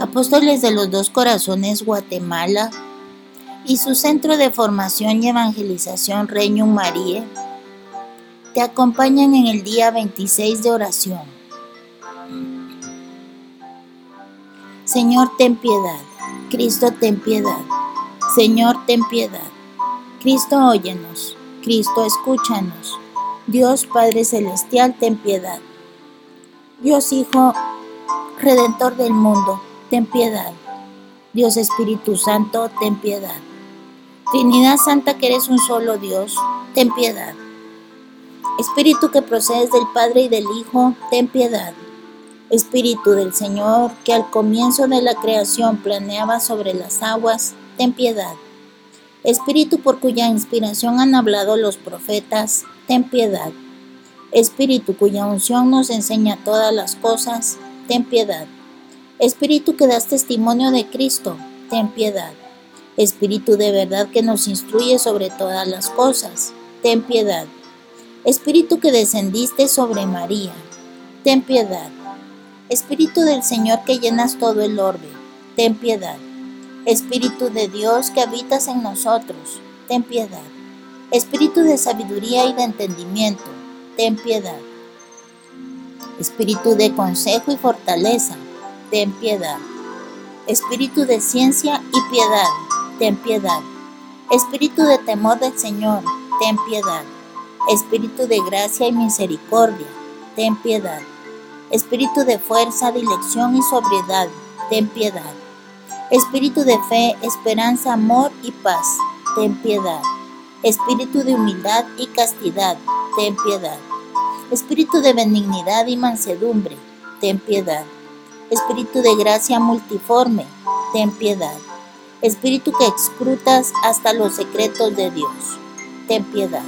Apóstoles de los Dos Corazones Guatemala y su Centro de Formación y Evangelización Reino María te acompañan en el día 26 de oración. Señor, ten piedad. Cristo, ten piedad. Señor, ten piedad. Cristo, óyenos. Cristo, escúchanos. Dios Padre Celestial, ten piedad. Dios Hijo, Redentor del mundo, ten piedad. Dios Espíritu Santo, ten piedad. Trinidad Santa, que eres un solo Dios, ten piedad. Espíritu que procedes del Padre y del Hijo, ten piedad. Espíritu del Señor, que al comienzo de la creación planeaba sobre las aguas, ten piedad. Espíritu por cuya inspiración han hablado los profetas, ten piedad. Espíritu cuya unción nos enseña todas las cosas, ten piedad. Espíritu que das testimonio de Cristo, ten piedad. Espíritu de verdad que nos instruye sobre todas las cosas, ten piedad. Espíritu que descendiste sobre María, ten piedad. Espíritu del Señor que llenas todo el orbe, ten piedad. Espíritu de Dios que habitas en nosotros, ten piedad. Espíritu de sabiduría y de entendimiento, ten piedad. Espíritu de consejo y fortaleza, ten piedad. Espíritu de ciencia y piedad, ten piedad. Espíritu de temor del Señor, ten piedad. Espíritu de gracia y misericordia, ten piedad. Espíritu de fuerza, dirección y sobriedad, ten piedad. Espíritu de fe, esperanza, amor y paz, ten piedad. Espíritu de humildad y castidad, ten piedad. Espíritu de benignidad y mansedumbre, ten piedad. Espíritu de gracia multiforme, ten piedad. Espíritu que escrutas hasta los secretos de Dios, ten piedad.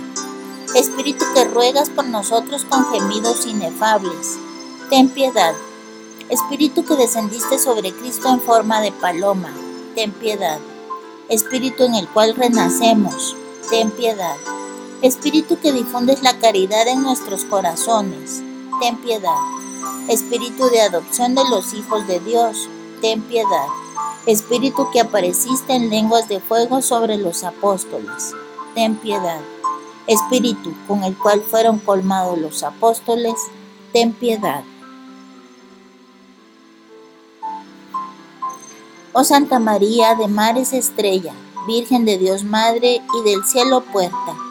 Espíritu que ruegas por nosotros con gemidos inefables, ten piedad. Espíritu que descendiste sobre Cristo en forma de paloma, ten piedad. Espíritu en el cual renacemos, ten piedad. Espíritu que difundes la caridad en nuestros corazones, ten piedad. Espíritu de adopción de los hijos de Dios, ten piedad. Espíritu que apareciste en lenguas de fuego sobre los apóstoles, ten piedad. Espíritu con el cual fueron colmados los apóstoles, ten piedad. Oh Santa María de mares estrella, Virgen de Dios Madre y del cielo puerta.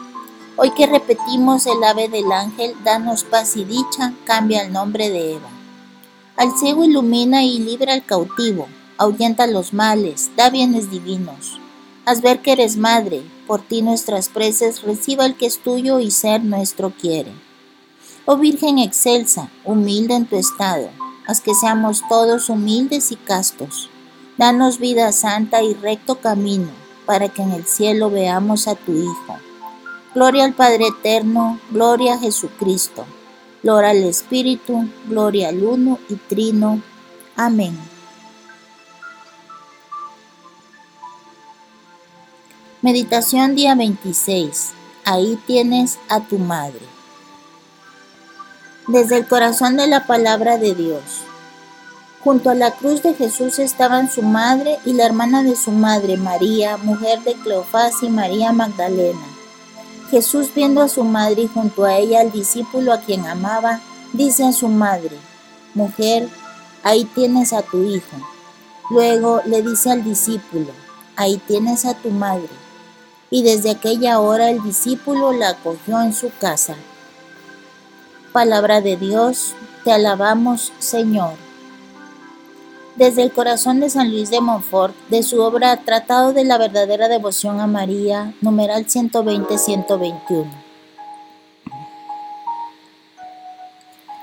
Hoy que repetimos el ave del ángel, danos paz y dicha, cambia el nombre de Eva. Al ciego ilumina y libra al cautivo, ahuyenta los males, da bienes divinos. Haz ver que eres madre, por ti nuestras preces reciba el que es tuyo y ser nuestro quiere. Oh Virgen excelsa, humilde en tu estado, haz que seamos todos humildes y castos Danos vida santa y recto camino, para que en el cielo veamos a tu Hijo. Gloria al Padre Eterno, gloria a Jesucristo, gloria al Espíritu, gloria al Uno y Trino. Amén. Meditación día 26. Ahí tienes a tu madre. Desde el corazón de la palabra de Dios. Junto a la cruz de Jesús estaban su madre y la hermana de su madre, María, mujer de Cleofás y María Magdalena. Jesús viendo a su madre y junto a ella al discípulo a quien amaba, dice a su madre, Mujer, ahí tienes a tu hijo. Luego le dice al discípulo, Ahí tienes a tu madre. Y desde aquella hora el discípulo la acogió en su casa. Palabra de Dios, te alabamos, Señor desde el corazón de San Luis de Montfort, de su obra Tratado de la verdadera devoción a María, numeral 120-121.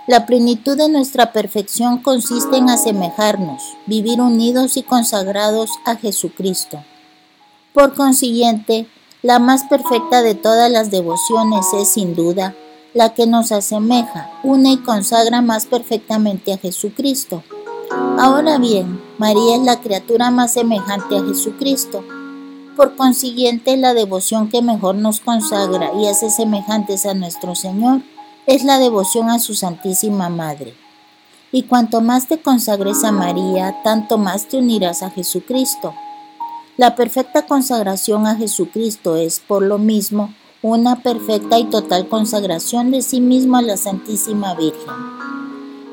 La plenitud de nuestra perfección consiste en asemejarnos, vivir unidos y consagrados a Jesucristo. Por consiguiente, la más perfecta de todas las devociones es, sin duda, la que nos asemeja, une y consagra más perfectamente a Jesucristo Ahora bien, María es la criatura más semejante a Jesucristo. Por consiguiente, la devoción que mejor nos consagra y hace semejantes a nuestro Señor es la devoción a su Santísima Madre. Y cuanto más te consagres a María, tanto más te unirás a Jesucristo. La perfecta consagración a Jesucristo es, por lo mismo, una perfecta y total consagración de sí mismo a la Santísima Virgen.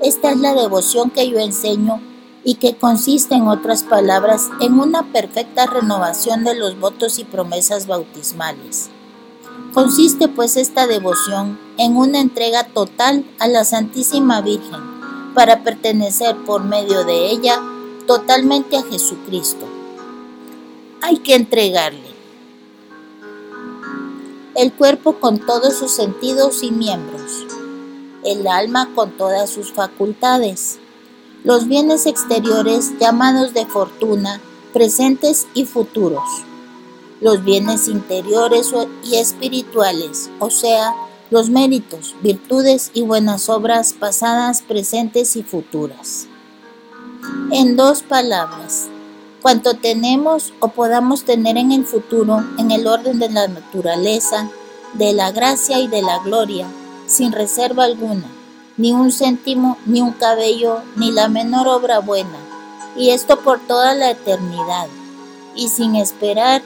Esta es la devoción que yo enseño y que consiste, en otras palabras, en una perfecta renovación de los votos y promesas bautismales. Consiste pues esta devoción en una entrega total a la Santísima Virgen para pertenecer por medio de ella totalmente a Jesucristo. Hay que entregarle el cuerpo con todos sus sentidos y miembros, el alma con todas sus facultades, los bienes exteriores llamados de fortuna, presentes y futuros, los bienes interiores y espirituales, o sea, los méritos, virtudes y buenas obras pasadas, presentes y futuras. En dos palabras, cuanto tenemos o podamos tener en el futuro, en el orden de la naturaleza, de la gracia y de la gloria, sin reserva alguna, ni un céntimo, ni un cabello, ni la menor obra buena, y esto por toda la eternidad, y sin esperar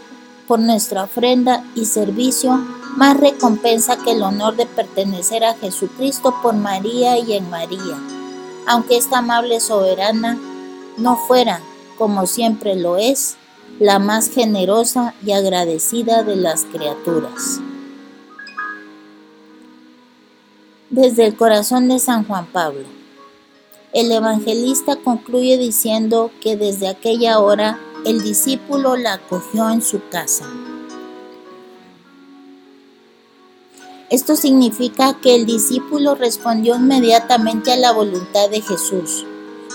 por nuestra ofrenda y servicio más recompensa que el honor de pertenecer a Jesucristo por María y en María, aunque esta amable soberana no fuera, como siempre lo es, la más generosa y agradecida de las criaturas. Desde el corazón de San Juan Pablo. El evangelista concluye diciendo que desde aquella hora el discípulo la acogió en su casa. Esto significa que el discípulo respondió inmediatamente a la voluntad de Jesús.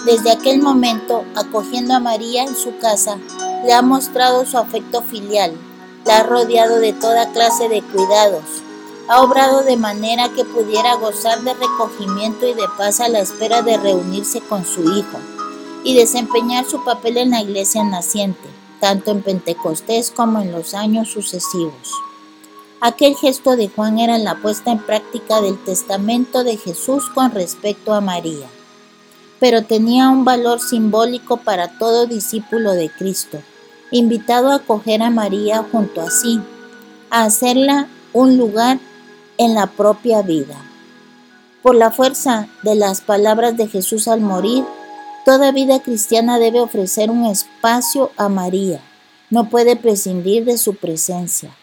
Desde aquel momento, acogiendo a María en su casa, le ha mostrado su afecto filial, la ha rodeado de toda clase de cuidados, ha obrado de manera que pudiera gozar de recogimiento y de paz a la espera de reunirse con su Hijo y desempeñar su papel en la iglesia naciente, tanto en Pentecostés como en los años sucesivos. Aquel gesto de Juan era la puesta en práctica del testamento de Jesús con respecto a María, pero tenía un valor simbólico para todo discípulo de Cristo, invitado a acoger a María junto a sí, a hacerla un lugar en la propia vida. Por la fuerza de las palabras de Jesús al morir, toda vida cristiana debe ofrecer un espacio a María, no puede prescindir de su presencia.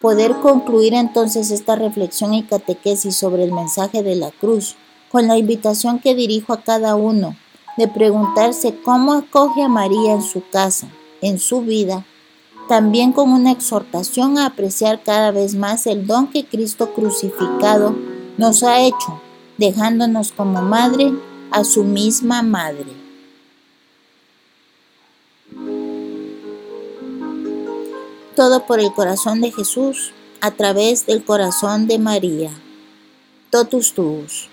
Poder concluir entonces esta reflexión y catequesis sobre el mensaje de la cruz con la invitación que dirijo a cada uno de preguntarse cómo acoge a María en su casa, en su vida, también con una exhortación a apreciar cada vez más el don que Cristo crucificado nos ha hecho, dejándonos como madre a su misma madre. todo por el corazón de Jesús a través del corazón de María. Totus tuus.